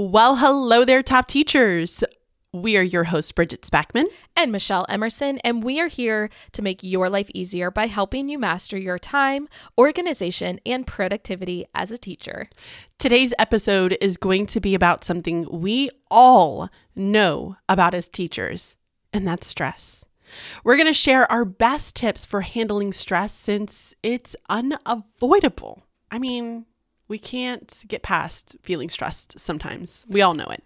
Well, hello there, top teachers. We are your hosts, Bridget Spackman. and Michelle Emerson, and we are here to make your life easier by helping you master your time, organization, and productivity as a teacher. Today's episode is going to be about something we all know about as teachers, and that's stress. We're going to share our best tips for handling stress since it's unavoidable. I mean, we can't get past feeling stressed sometimes. We all know it.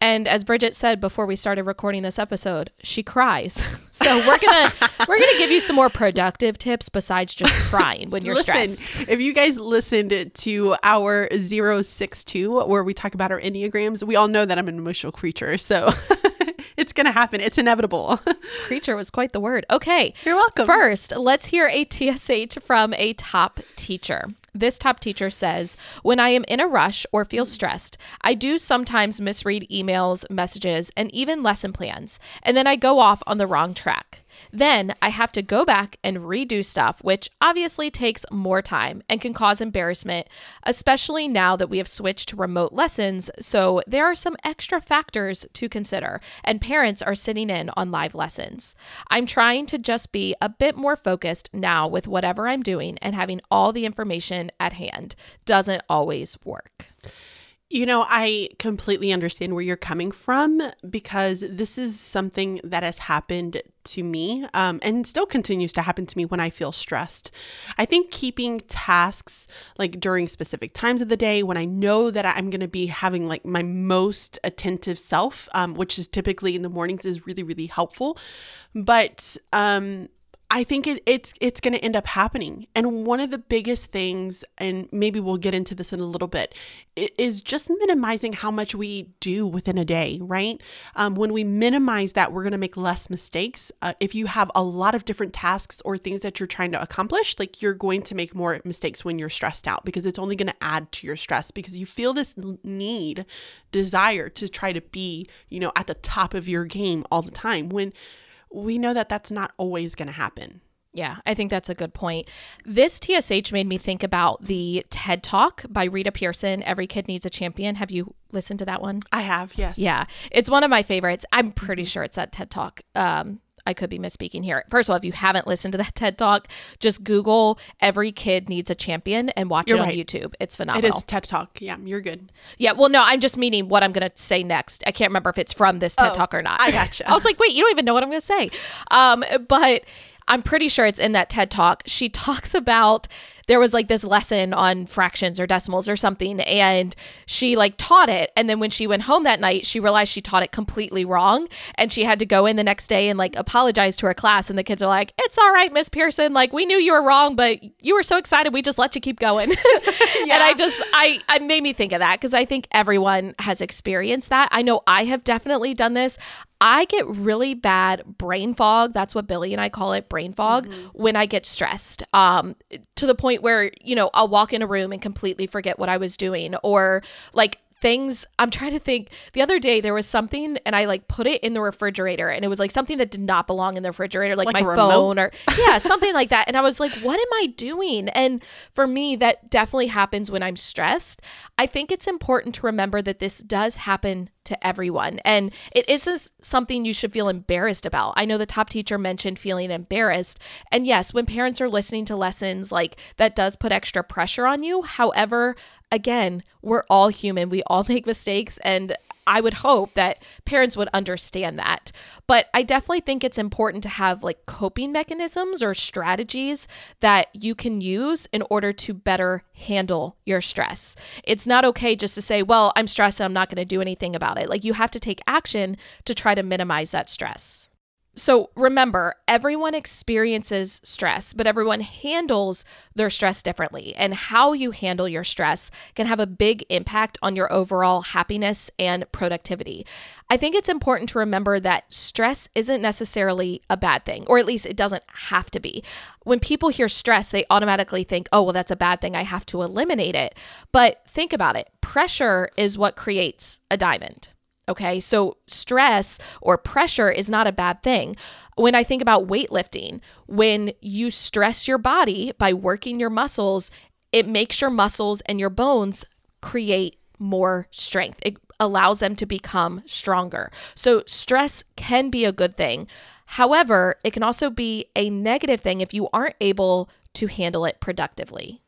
And as Bridget said before we started recording this episode, she cries. So we're gonna we're gonna give you some more productive tips besides just crying when you're Listen, stressed. if you guys listened to our 062 where we talk about our Enneagrams, we all know that I'm an emotional creature. So it's going to happen. It's inevitable. Creature was quite the word. Okay. You're welcome. First, let's hear a TSH from a top teacher. This top teacher says, When I am in a rush or feel stressed, I do sometimes misread emails, messages, and even lesson plans, and then I go off on the wrong track. Then I have to go back and redo stuff, which obviously takes more time and can cause embarrassment, especially now that we have switched to remote lessons. So there are some extra factors to consider, and parents are sitting in on live lessons. I'm trying to just be a bit more focused now with whatever I'm doing, and having all the information at hand doesn't always work. You know, I completely understand where you're coming from because this is something that has happened to me um, and still continues to happen to me when I feel stressed. I think keeping tasks like during specific times of the day when I know that I'm going to be having like my most attentive self, um, which is typically in the mornings, is really, really helpful. But, um, I think it, it's it's going to end up happening. And one of the biggest things, and maybe we'll get into this in a little bit, is just minimizing how much we do within a day. Right? Um, when we minimize that, we're going to make less mistakes. Uh, if you have a lot of different tasks or things that you're trying to accomplish, like you're going to make more mistakes when you're stressed out because it's only going to add to your stress because you feel this need, desire to try to be, you know, at the top of your game all the time. When we know that that's not always going to happen. Yeah, I think that's a good point. This TSH made me think about the TED Talk by Rita Pierson, Every Kid Needs a Champion. Have you listened to that one? I have, yes. Yeah, it's one of my favorites. I'm pretty sure it's that TED Talk. Um, I could be misspeaking here. First of all, if you haven't listened to that TED Talk, just Google "Every Kid Needs a Champion" and watch You're it on. YouTube. It's It phenomenal. is TED Talk. Yeah, you're good. Yeah, well, no, I'm just meaning what I'm going to say next. I can't remember if it's from this TED Oh, Talk or not. I gotcha. I was like, wait, you don't even know what I'm going to say. Um, but I'm pretty sure it's in that TED Talk. She talks about there was like this lesson on fractions or decimals or something, and she like taught it. And then when she went home that night, she realized she taught it completely wrong, and she had to go in the next day and like apologize to her class. And the kids are like, "It's all right, Miss Pierson. Like we knew you were wrong, but you were so excited, we just let you keep going." And I just I I made me think of that because I think everyone has experienced that. I know I have definitely done this. I get really bad brain fog. That's what Billy and I call it, brain fog, when I get stressed. Um, to the point where you know I'll walk in a room and completely forget what I was doing, or like things i'm trying to think the other day there was something and i like put it in the refrigerator and it was like something that did not belong in the refrigerator like, Like my phone or yeah something like that and i was like what am i doing and for me that definitely happens when i'm stressed i think it's important to remember that this does happen to everyone. And it isn't something you should feel embarrassed about. I know the top teacher mentioned feeling embarrassed. And yes when parents are listening to lessons like that does put extra pressure on you. However again we're all human. We all make mistakes. And I would hope that parents would understand that. But I definitely think it's important to have like coping mechanisms or strategies that you can use in order to better handle your stress. It's not okay just to say, well, I'm stressed and I'm not going to do anything about it. Like you have to take action to try to minimize that stress. So remember, everyone experiences stress, but everyone handles their stress differently. And how you handle your stress can have a big impact on your overall happiness and productivity. I think it's important to remember that stress isn't necessarily a bad thing, or at least it doesn't have to be. When people hear stress, they automatically think, oh, well, that's a bad thing. I have to eliminate it. But think about it pressure is what creates a diamond. Okay, so stress or pressure is not a bad thing. When I think about weightlifting, when you stress your body by working your muscles, it makes your muscles and your bones create more strength. It allows them to become stronger. So, stress can be a good thing. However, it can also be a negative thing if you aren't able to handle it productively.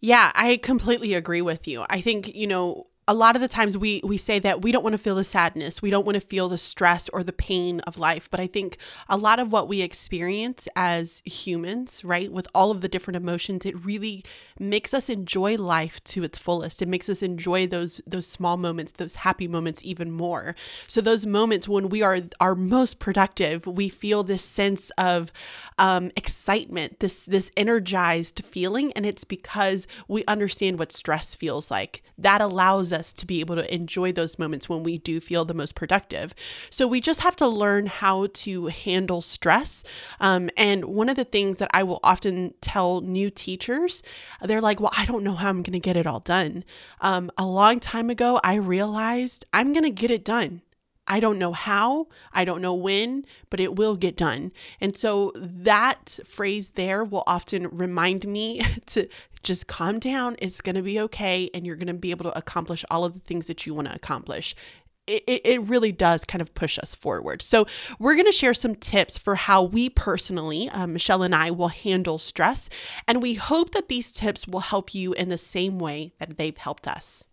Yeah, I completely agree with you. I think, you know, a lot of the times we we say that we don't want to feel the sadness we don't want to feel the stress or the pain of life but i think a lot of what we experience as humans right with all of the different emotions it really makes us enjoy life to its fullest. It makes us enjoy those those small moments those happy moments even more. So those moments when we are our most productive we feel this sense of um, excitement this this energized feeling and it's because we understand what stress feels like. That allows us to be able to enjoy those moments when we do feel the most productive. So we just have to learn how to handle stress. Um, and one of the things that I will often tell new teachers, they're like, well, I don't know how I'm going to get it all done. Um, a long time ago, I realized I'm going to get it done. I don't know how, I don't know when, but it will get done. And so that phrase there will often remind me to just calm down. It's going to be okay. And you're going to be able to accomplish all of the things that you want to accomplish. It, it really does kind of push us forward. So, we're going to share some tips for how we personally, um, Michelle and I, will handle stress. And we hope that these tips will help you in the same way that they've helped us.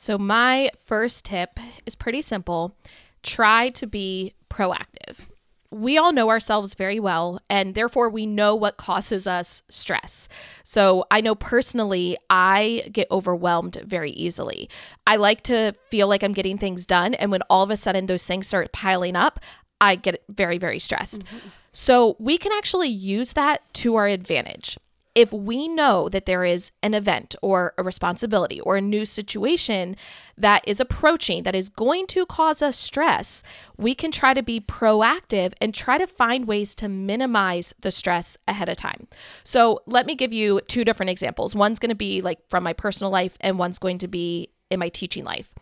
So, my first tip is pretty simple try to be proactive we all know ourselves very well, and therefore we know what causes us stress. So I know personally, I get overwhelmed very easily. I like to feel like I'm getting things done, and when all of a sudden those things start piling up, I get very, very stressed. Mm-hmm. So we can actually use that to our advantage if we know that there is an event or a responsibility or a new situation that is approaching that is going to cause us stress, we can try to be proactive and try to find ways to minimize the stress ahead of time. So, let me give you two different examples. One's going to be like from my personal life, and one's going to be in my teaching life.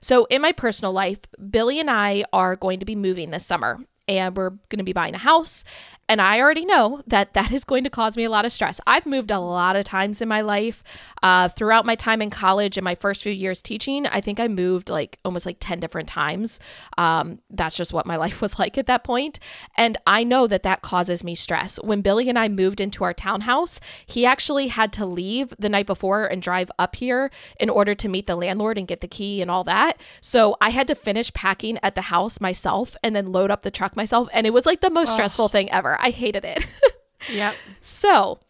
So, in my personal life, Billy and I are going to be moving this summer and we're going to be buying a house. And I already know that that is going to cause me a lot of stress. I've moved a lot of times in my life. Uh, throughout my time in college and my first few years teaching, I think I moved like almost like 10 different times. Um, that's just what my life was like at that point. And I know that that causes me stress. When Billy and I moved into our townhouse, he actually had to leave the night before and drive up here in order to meet the landlord and get the key and all that. So I had to finish packing at the house myself and then load up the truck myself. And it was like the most oh. stressful thing ever. I hated it. yep. So,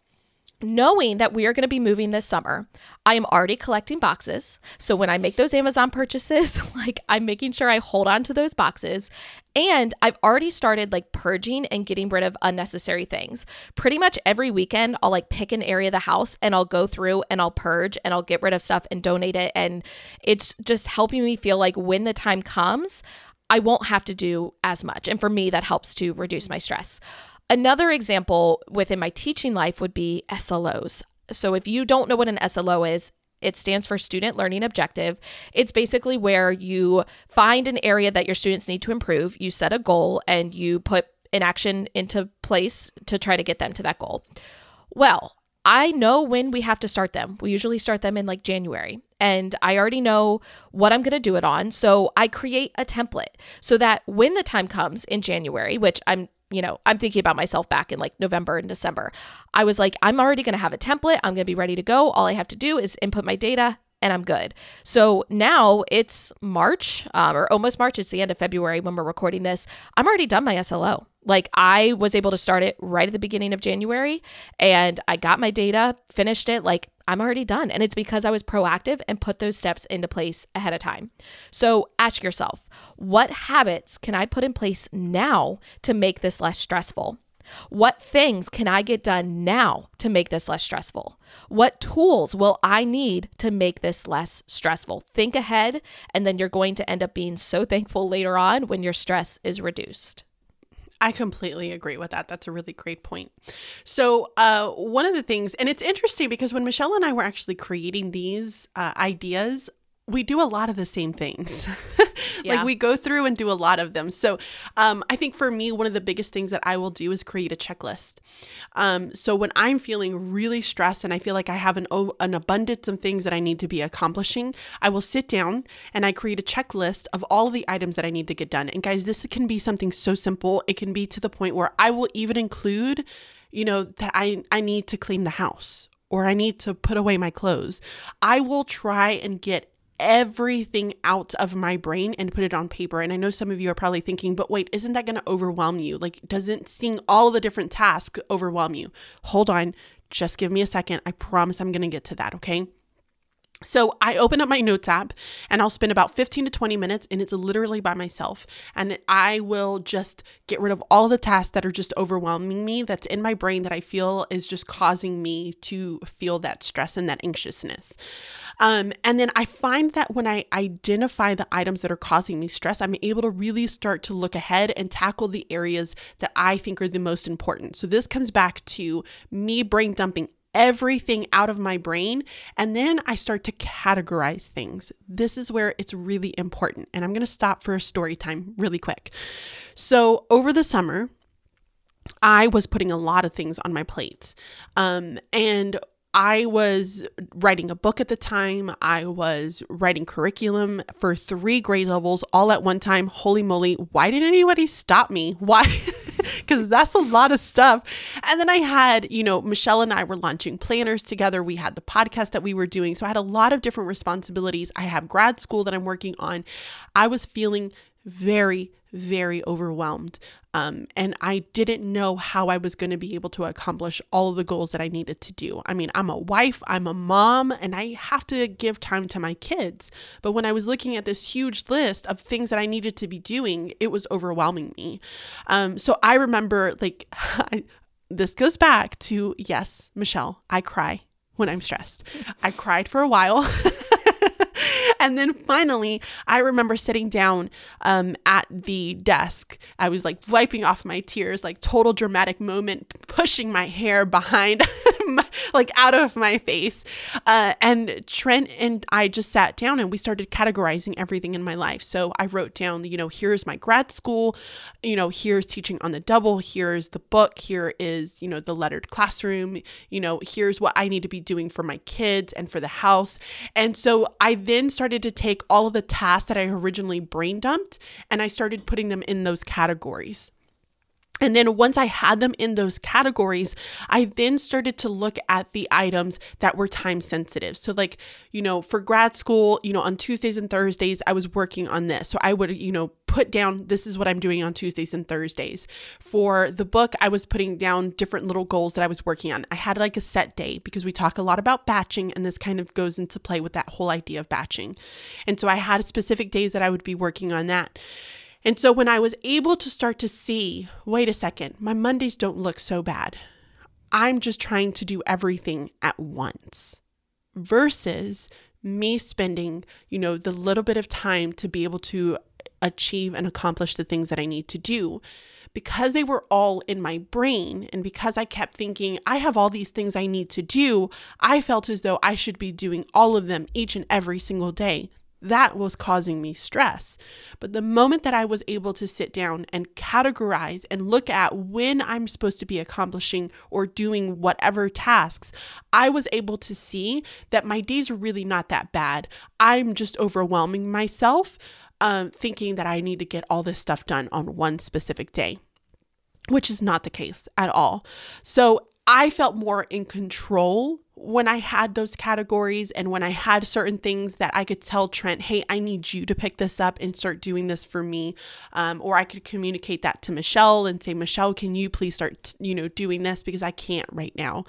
knowing that we are going to be moving this summer, I am already collecting boxes. So when I make those Amazon purchases, like I'm making sure I hold on to those boxes. And I've already started like purging and getting rid of unnecessary things. Pretty much every weekend, I'll like pick an area of the house and I'll go through and I'll purge and I'll get rid of stuff and donate it. And it's just helping me feel like when the time comes, I won't have to do as much. And for me, that helps to reduce my stress. Another example within my teaching life would be SLOs. So if you don't know what an SLO is, it stands for Student Learning Objective. It's basically where you find an area that your students need to improve, you set a goal, and you put an action into place to try to get them to that goal. Well, I know when we have to start them. We usually start them in like January, and I already know what I'm going to do it on. So I create a template so that when the time comes in January, which I'm you know, I'm thinking about myself back in like November and December. I was like, I'm already going to have a template. I'm going to be ready to go. All I have to do is input my data and I'm good. So now it's March um, or almost March. It's the end of February when we're recording this. I'm already done my SLO. Like I was able to start it right at the beginning of January and I got my data, finished it. Like I'm already done. And it's because I was proactive and put those steps into place ahead of time. So ask yourself, what habits can I put in place now to make this less stressful? What things can I get done now to make this less stressful? What tools will I need to make this less stressful? Think ahead, and then you're going to end up being so thankful later on when your stress is reduced. I completely agree with that. That's a really great point. So, uh, one of the things, and it's interesting because when Michelle and I were actually creating these uh, ideas, we do a lot of the same things. Yeah. like we go through and do a lot of them. So um, I think for me, one of the biggest things that I will do is create a checklist. Um, so when I'm feeling really stressed and I feel like I have an, an abundance of things that I need to be accomplishing, I will sit down and I create a checklist of all of the items that I need to get done. And guys, this can be something so simple. It can be to the point where I will even include, you know, that I, I need to clean the house or I need to put away my clothes. I will try and get everything out of my brain and put it on paper. And I know some of you are probably thinking, but wait, isn't that going to overwhelm you? Like, doesn't seeing all the different tasks overwhelm you? Hold on, just give me a second. I promise I'm going to get to that, okay? So I open up my notes app and I'll spend about 15 to 20 minutes and it's literally by myself. And I will just get rid of all the tasks that are just overwhelming me, that's in my brain that I feel is just causing me to feel that stress and that anxiousness. Um, and then I find that when I identify the items that are causing me stress, I'm able to really start to look ahead and tackle the areas that I think are the most important. So this comes back to me brain dumping everything out of my brain. And then I start to categorize things. This is where it's really important. And I'm going to stop for a story time really quick. So, over the summer, I was putting a lot of things on my plate. Um, and I was writing a book at the time. I was writing curriculum for three grade levels all at one time. Holy moly, why didn't anybody stop me? Why? because that's a lot of stuff. And then I had, you know, Michelle and I were launching planners together. We had the podcast that we were doing. So I had a lot of different responsibilities. I have grad school that I'm working on. I was feeling very, very overwhelmed. Um, and I didn't know how I was going to be able to accomplish all of the goals that I needed to do. I mean, I'm a wife, I'm a mom, and I have to give time to my kids. But when I was looking at this huge list of things that I needed to be doing, it was overwhelming me. Um, so I remember, like, I, this goes back to yes, Michelle, I cry when I'm stressed. I cried for a while. and then finally, I remember sitting down um, at the desk. I was like wiping off my tears, like total dramatic moment, pushing my hair behind, like out of my face. Uh, and Trent and I just sat down and we started categorizing everything in my life. So I wrote down, you know, here's my grad school, you know, here's teaching on the double, here's the book, here is, you know, the lettered classroom, you know, here's what I need to be doing for my kids and for the house. And so I then started to take all of the tasks that I originally brain dumped and I started putting them in those categories. And then once I had them in those categories, I then started to look at the items that were time sensitive. So, like, you know, for grad school, you know, on Tuesdays and Thursdays, I was working on this. So I would, you know, put down this is what I'm doing on Tuesdays and Thursdays. For the book, I was putting down different little goals that I was working on. I had like a set day because we talk a lot about batching, and this kind of goes into play with that whole idea of batching. And so I had specific days that I would be working on that. And so when I was able to start to see, wait a second, my Mondays don't look so bad. I'm just trying to do everything at once versus me spending, you know, the little bit of time to be able to achieve and accomplish the things that I need to do. Because they were all in my brain, and because I kept thinking, I have all these things I need to do, I felt as though I should be doing all of them each and every single day that was causing me stress. But the moment that I was able to sit down and categorize and look at when I'm supposed to be accomplishing or doing whatever tasks, I was able to see that my days are really not that bad. I'm just overwhelming myself, um, thinking that I need to get all this stuff done on one specific day, which is not the case at all. So I felt more in control when I had those categories and when I had certain things that I could tell Trent, hey, I need you to pick this up and start doing this for me. Um, or I could communicate that to Michelle and say, Michelle, can you please start, you know, doing this because I can't right now.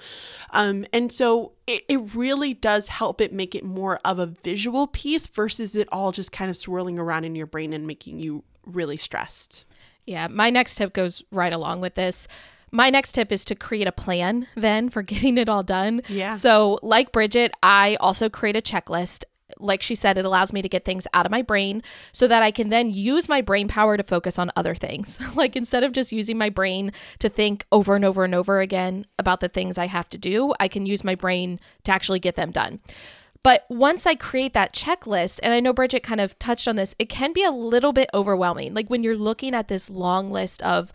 Um, and so it, it really does help it make it more of a visual piece versus it all just kind of swirling around in your brain and making you really stressed. Yeah, my next tip goes right along with this my next tip is to create a plan then for getting it all done. Yeah. So, like Bridget, I also create a checklist. Like she said, it allows me to get things out of my brain so that I can then use my brain power to focus on other things. like instead of just using my brain to think over and over and over again about the things I have to do, I can use my brain to actually get them done. But once I create that checklist, and I know Bridget kind of touched on this, it can be a little bit overwhelming. Like when you're looking at this long list of,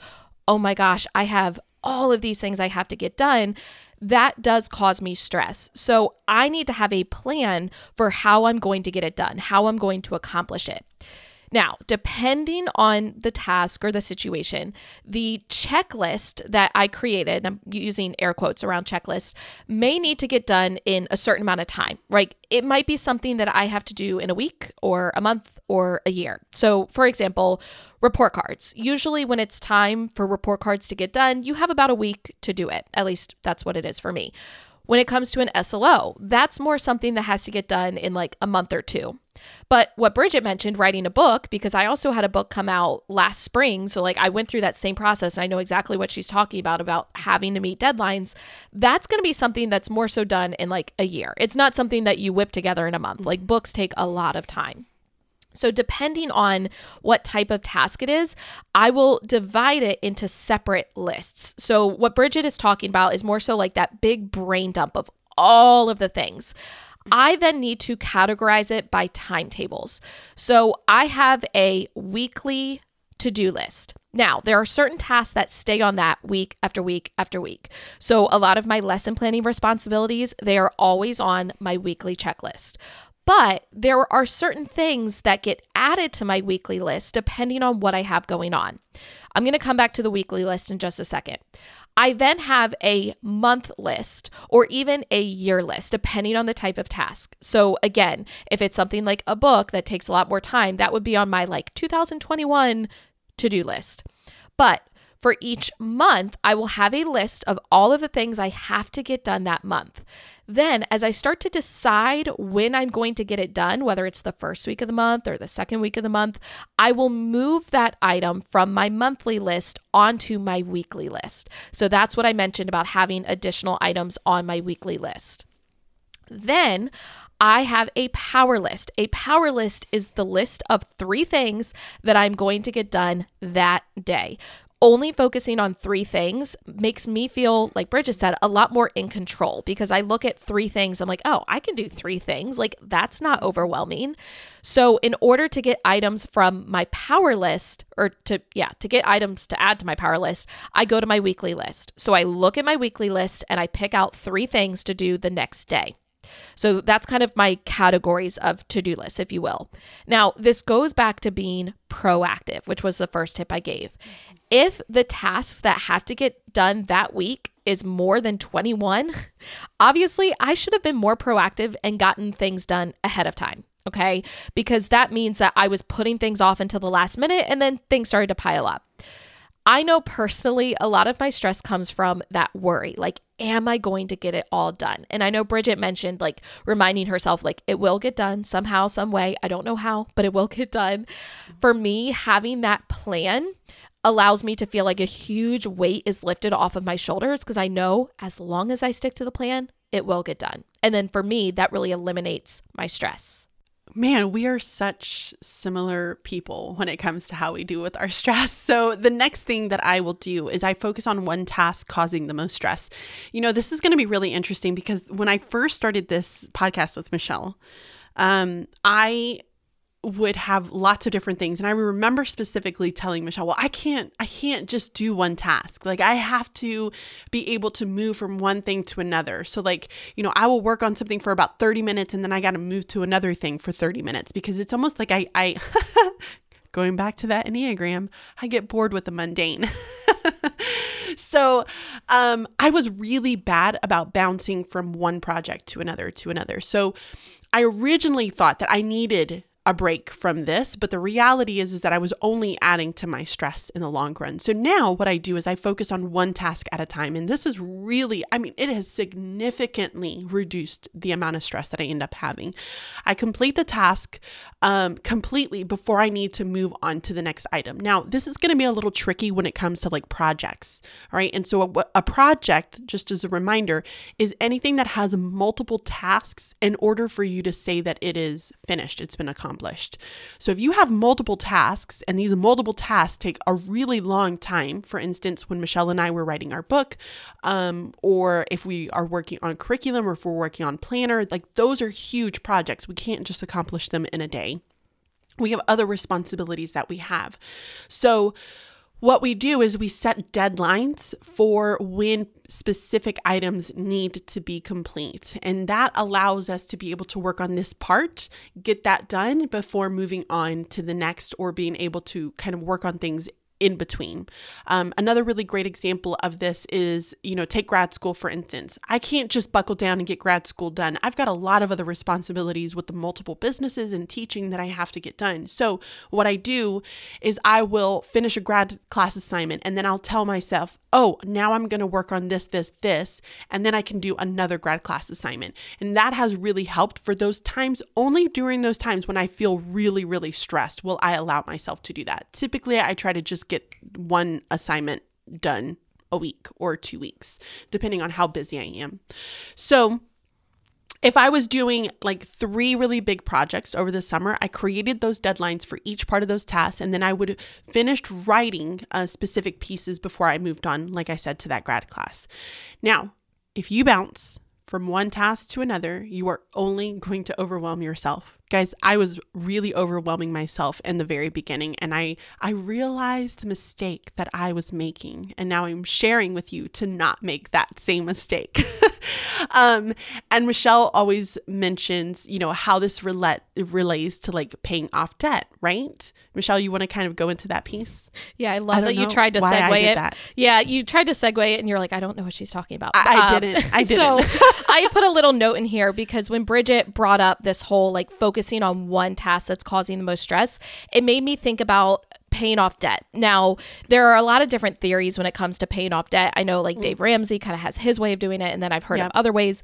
oh my gosh, I have all of these things I have to get done that does cause me stress. So I need to have a plan for how I'm going to get it done, how I'm going to accomplish it. Now, depending on the task or the situation, the checklist that I created, I'm using air quotes around checklist, may need to get done in a certain amount of time, right? It might be something that I have to do in a week or a month or a year. So, for example, report cards. Usually, when it's time for report cards to get done, you have about a week to do it. At least that's what it is for me. When it comes to an SLO, that's more something that has to get done in like a month or two. But what Bridget mentioned, writing a book, because I also had a book come out last spring. So, like, I went through that same process and I know exactly what she's talking about, about having to meet deadlines. That's going to be something that's more so done in like a year. It's not something that you whip together in a month. Like, books take a lot of time. So, depending on what type of task it is, I will divide it into separate lists. So, what Bridget is talking about is more so like that big brain dump of all of the things. I then need to categorize it by timetables. So, I have a weekly to do list. Now, there are certain tasks that stay on that week after week after week. So, a lot of my lesson planning responsibilities, they are always on my weekly checklist. But there are certain things that get added to my weekly list depending on what I have going on. I'm going to come back to the weekly list in just a second. I then have a month list or even a year list, depending on the type of task. So, again, if it's something like a book that takes a lot more time, that would be on my like 2021 to do list. But for each month, I will have a list of all of the things I have to get done that month. Then, as I start to decide when I'm going to get it done, whether it's the first week of the month or the second week of the month, I will move that item from my monthly list onto my weekly list. So that's what I mentioned about having additional items on my weekly list. Then I have a power list. A power list is the list of three things that I'm going to get done that day only focusing on three things makes me feel, like Bridget said, a lot more in control because I look at three things. I'm like, oh, I can do three things. Like, that's not overwhelming. So, in order to get items from my power list, or to, yeah, to get items to add to my power list, I go to my weekly list. So, I look at my weekly list and I pick out three things to do the next day. So that's kind of my categories of to do lists, if you will. Now, this goes back to being proactive, which was the first tip I gave. If the tasks that have to get done that week is more than 21, obviously I should have been more proactive and gotten things done ahead of time. Okay. Because that means that I was putting things off until the last minute and then things started to pile up. I know personally a lot of my stress comes from that worry. Like, am I going to get it all done? And I know Bridget mentioned like reminding herself, like, it will get done somehow, some way. I don't know how, but it will get done. For me, having that plan allows me to feel like a huge weight is lifted off of my shoulders because I know as long as I stick to the plan, it will get done. And then for me, that really eliminates my stress. Man, we are such similar people when it comes to how we deal with our stress. So, the next thing that I will do is I focus on one task causing the most stress. You know, this is going to be really interesting because when I first started this podcast with Michelle, um, I would have lots of different things. And i remember specifically telling michelle well i can't i can't just do one task. Like i have to be able to move from one thing to another. So like you know i will work on something for about 30 minutes and then i got to move to another thing for 30 minutes because it's almost like i i going back to that enneagram i get bored with the mundane. So um i was really bad about bouncing from one project to another to another. So I originally thought that I needed a break from this but the reality is is that I was only adding to my stress in the long run. So now what I do is I focus on one task at a time and this is really I mean it has significantly reduced the amount of stress that I end up having. I complete the task um, completely before I need to move on to the next item. Now this is going to be a little tricky when it comes to like projects, all right? And so a, a project just as a reminder is anything that has multiple tasks in order for you to say that it is finished, it's been accomplished accomplished. So if you have multiple tasks and these multiple tasks take a really long time, for instance, when Michelle and I were writing our book, um, or if we are working on curriculum or if we're working on planner, like those are huge projects. We can't just accomplish them in a day. We have other responsibilities that we have. So what we do is we set deadlines for when specific items need to be complete. And that allows us to be able to work on this part, get that done before moving on to the next, or being able to kind of work on things in between. Um, another really great example of this is, you know, take grad school for instance. I can't just buckle down and get grad school done. I've got a lot of other responsibilities with the multiple businesses and teaching that I have to get done. So, what I do is I will finish a grad class assignment and then I'll tell myself, oh, now I'm going to work on this, this, this, and then I can do another grad class assignment. And that has really helped for those times. Only during those times when I feel really, really stressed will I allow myself to do that. Typically, I try to just get one assignment done a week or two weeks, depending on how busy I am. So, if I was doing like three really big projects over the summer, I created those deadlines for each part of those tasks, and then I would finished writing uh, specific pieces before I moved on, like I said, to that grad class. Now, if you bounce from one task to another, you are only going to overwhelm yourself. Guys, I was really overwhelming myself in the very beginning and I I realized the mistake that I was making and now I'm sharing with you to not make that same mistake. um and Michelle always mentions, you know, how this relate relates to like paying off debt, right? Michelle, you want to kind of go into that piece? Yeah, I love I that you tried to segue it. That. Yeah, you tried to segue it and you're like, I don't know what she's talking about. I, I um, didn't. I didn't. So I put a little note in here because when Bridget brought up this whole like focusing on one task that's causing the most stress, it made me think about paying off debt. Now, there are a lot of different theories when it comes to paying off debt. I know like mm. Dave Ramsey kind of has his way of doing it, and then I've heard yep. of other ways.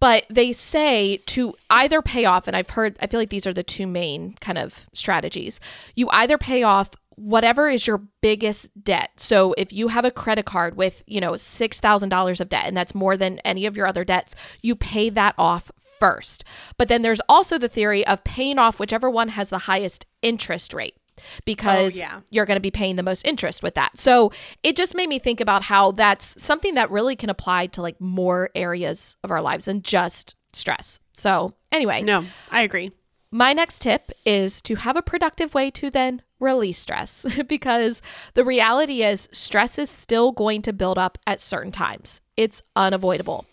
But they say to either pay off, and I've heard, I feel like these are the two main kind of strategies. You either pay off whatever is your biggest debt. So if you have a credit card with, you know, $6,000 of debt and that's more than any of your other debts, you pay that off first. But then there's also the theory of paying off whichever one has the highest interest rate Oh, because oh, yeah. you're going to be paying the most interest with that. So it just made me think about how that's something that really can apply to like more areas of our lives than just stress. So, anyway. No, I agree. My next tip is to have a productive way to then release stress because the reality is stress is still going to build up at certain times. It's unavoidable.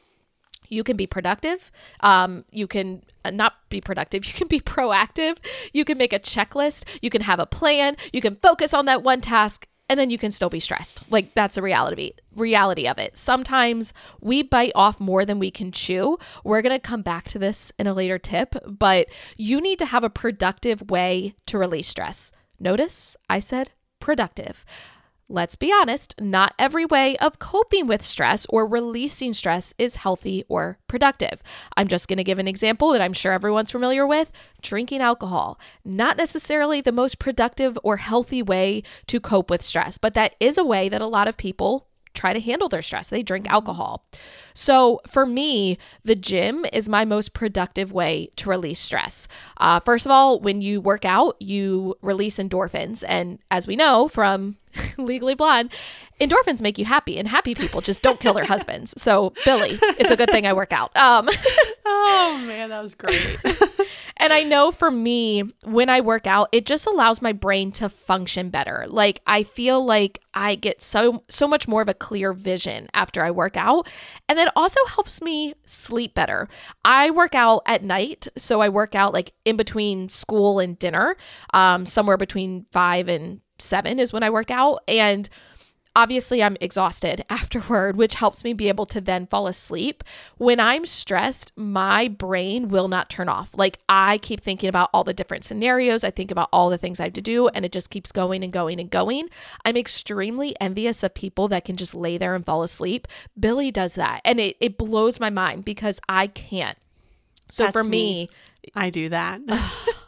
You can be productive. Um, you can uh, not be productive. You can be proactive. You can make a checklist. You can have a plan. You can focus on that one task and then you can still be stressed. Like that's a reality reality of it. Sometimes we bite off more than we can chew. We're going to come back to this in a later tip, but you need to have a productive way to release stress. Notice I said productive. Let's be honest, not every way of coping with stress or releasing stress is healthy or productive. I'm just going to give an example that I'm sure everyone's familiar with drinking alcohol. Not necessarily the most productive or healthy way to cope with stress, but that is a way that a lot of people try to handle their stress. They drink mm-hmm. alcohol. So for me, the gym is my most productive way to release stress. Uh, first of all, when you work out, you release endorphins. And as we know from Legally Blonde, endorphins make you happy, and happy people just don't kill their husbands. So, Billy, it's a good thing I work out. Um, oh, man, that was great. And I know for me, when I work out, it just allows my brain to function better. Like I feel like I get so so much more of a clear vision after I work out. And that also helps me sleep better. I work out at night, so I work out like in between school and dinner. Um, somewhere between five and seven is when I work out. And Obviously, I'm exhausted afterward, which helps me be able to then fall asleep. When I'm stressed, my brain will not turn off. Like, I keep thinking about all the different scenarios. I think about all the things I have to do, and it just keeps going and going and going. I'm extremely envious of people that can just lay there and fall asleep. Billy does that, and it, it blows my mind because I can't. So That's for me, me, I do that.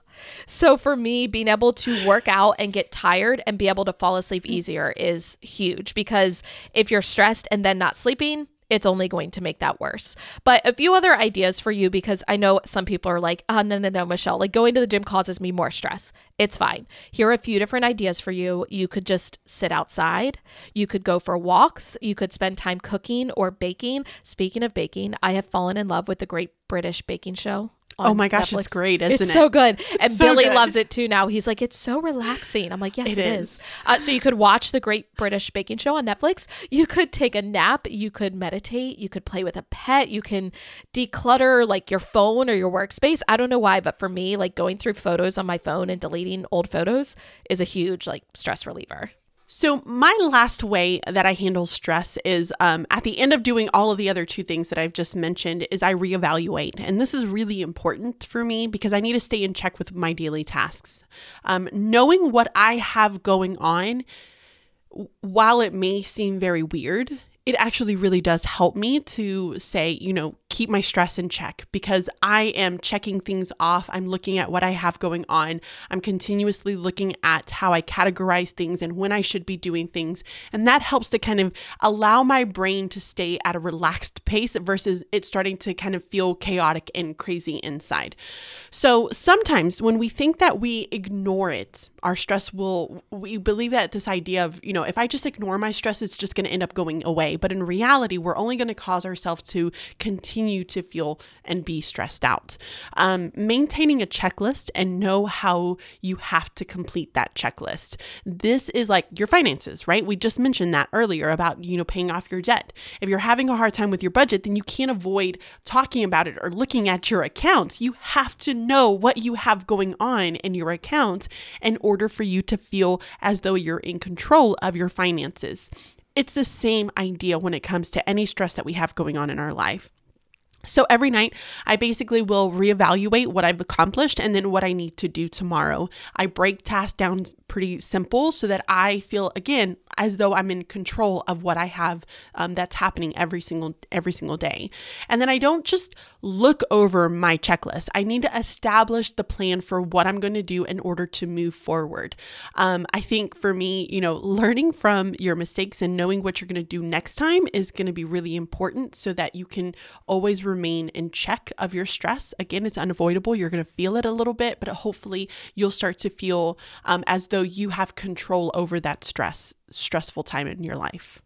So for me, being able to work out and get tired and be able to fall asleep easier is huge because if you're stressed and then not sleeping, it's only going to make that worse. But a few other ideas for you because I know some people are like, oh, no, no, no, Michelle, like going to the gym causes me more stress. It's fine. Here are a few different ideas for you. You could just sit outside, you could go for walks, you could spend time cooking or baking. Speaking of baking, I have fallen in love with the Great British Baking Show oh my gosh, Netflix. it's great, isn't it? it's it? so good. and so Billy good. loves it too now. He's like, it's so relaxing. I'm like, yes, it, it is. is. Uh, so you could watch the Great British Baking Show on Netflix. You could take a nap. You could meditate. You could play with a pet. You can declutter like your phone or your workspace. I don't know why, but for me, like going through photos on my phone and deleting old photos is a huge like stress reliever. So, my last way that I handle stress is um, at the end of doing all of the other two things that I've just mentioned, is I reevaluate. And this is really important for me because I need to stay in check with my daily tasks. Um, knowing what I have going on, while it may seem very weird, it actually really does help me to say, you know, keep my stress in check because I am checking things off. I'm looking at what I have going on. I'm continuously looking at how I categorize things and when I should be doing things. And that helps to kind of allow my brain to stay at a relaxed pace versus it starting to kind of feel chaotic and crazy inside. So sometimes when we think that we ignore it, our stress will, we believe that this idea of, you know, if I just ignore my stress, it's just going to end up going away. But in reality, we're only going to cause ourselves to continue continue to feel and be stressed out. Um, maintaining a checklist and know how you have to complete that checklist. This is like your finances, right? We just mentioned that earlier about, you know, paying off your debt. If you're having a hard time with your budget, then you can't avoid talking about it or looking at your accounts. You have to know what you have going on in your account in order for you to feel as though you're in control of your finances. It's the same idea when it comes to any stress that we have going on in our life. So every night, I basically will reevaluate what I've accomplished and then what I need to do tomorrow. I break tasks down pretty simple so that I feel again as though I'm in control of what I have um, that's happening every single every single day. And then I don't just look over my checklist. I need to establish the plan for what I'm going to do in order to move forward. Um, I think for me, you know, learning from your mistakes and knowing what you're going to do next time is going to be really important so that you can always remain in check of your stress. Again, it's unavoidable. You're going to feel it a little bit, but hopefully you'll start to feel um, as though you have control over that stress stressful time in your life.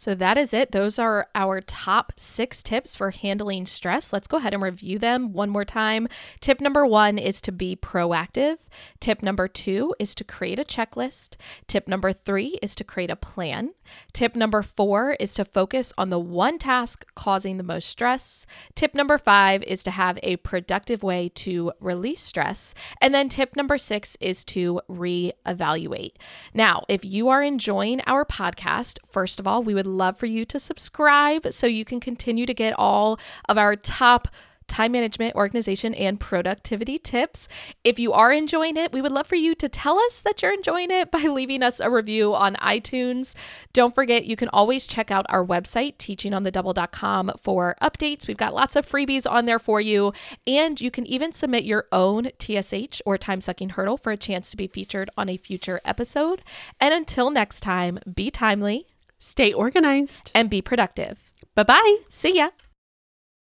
So that is it. Those are our top six tips for handling stress. Let's go ahead and review them one more time. Tip number one is to be proactive. Tip number two is to create a checklist. Tip number three is to create a plan. Tip number four is to focus on the one task causing the most stress. Tip number five is to have a productive way to release stress. And then tip number six is to reevaluate. Now, if you are enjoying our podcast, first of all, we would love for you to subscribe so you can continue to get all of our top time management, organization, and productivity tips. If you are enjoying it, we would love for you to tell us that you're enjoying it by leaving us a review on iTunes. Don't forget, you can always check out our website, teachingonthedouble.com, for updates. We've got lots of freebies on there for you. And you can even submit your own TSH or time sucking hurdle for a chance to be featured on a future episode. And until next time, be timely Stay organized and be productive. Bye bye. See ya.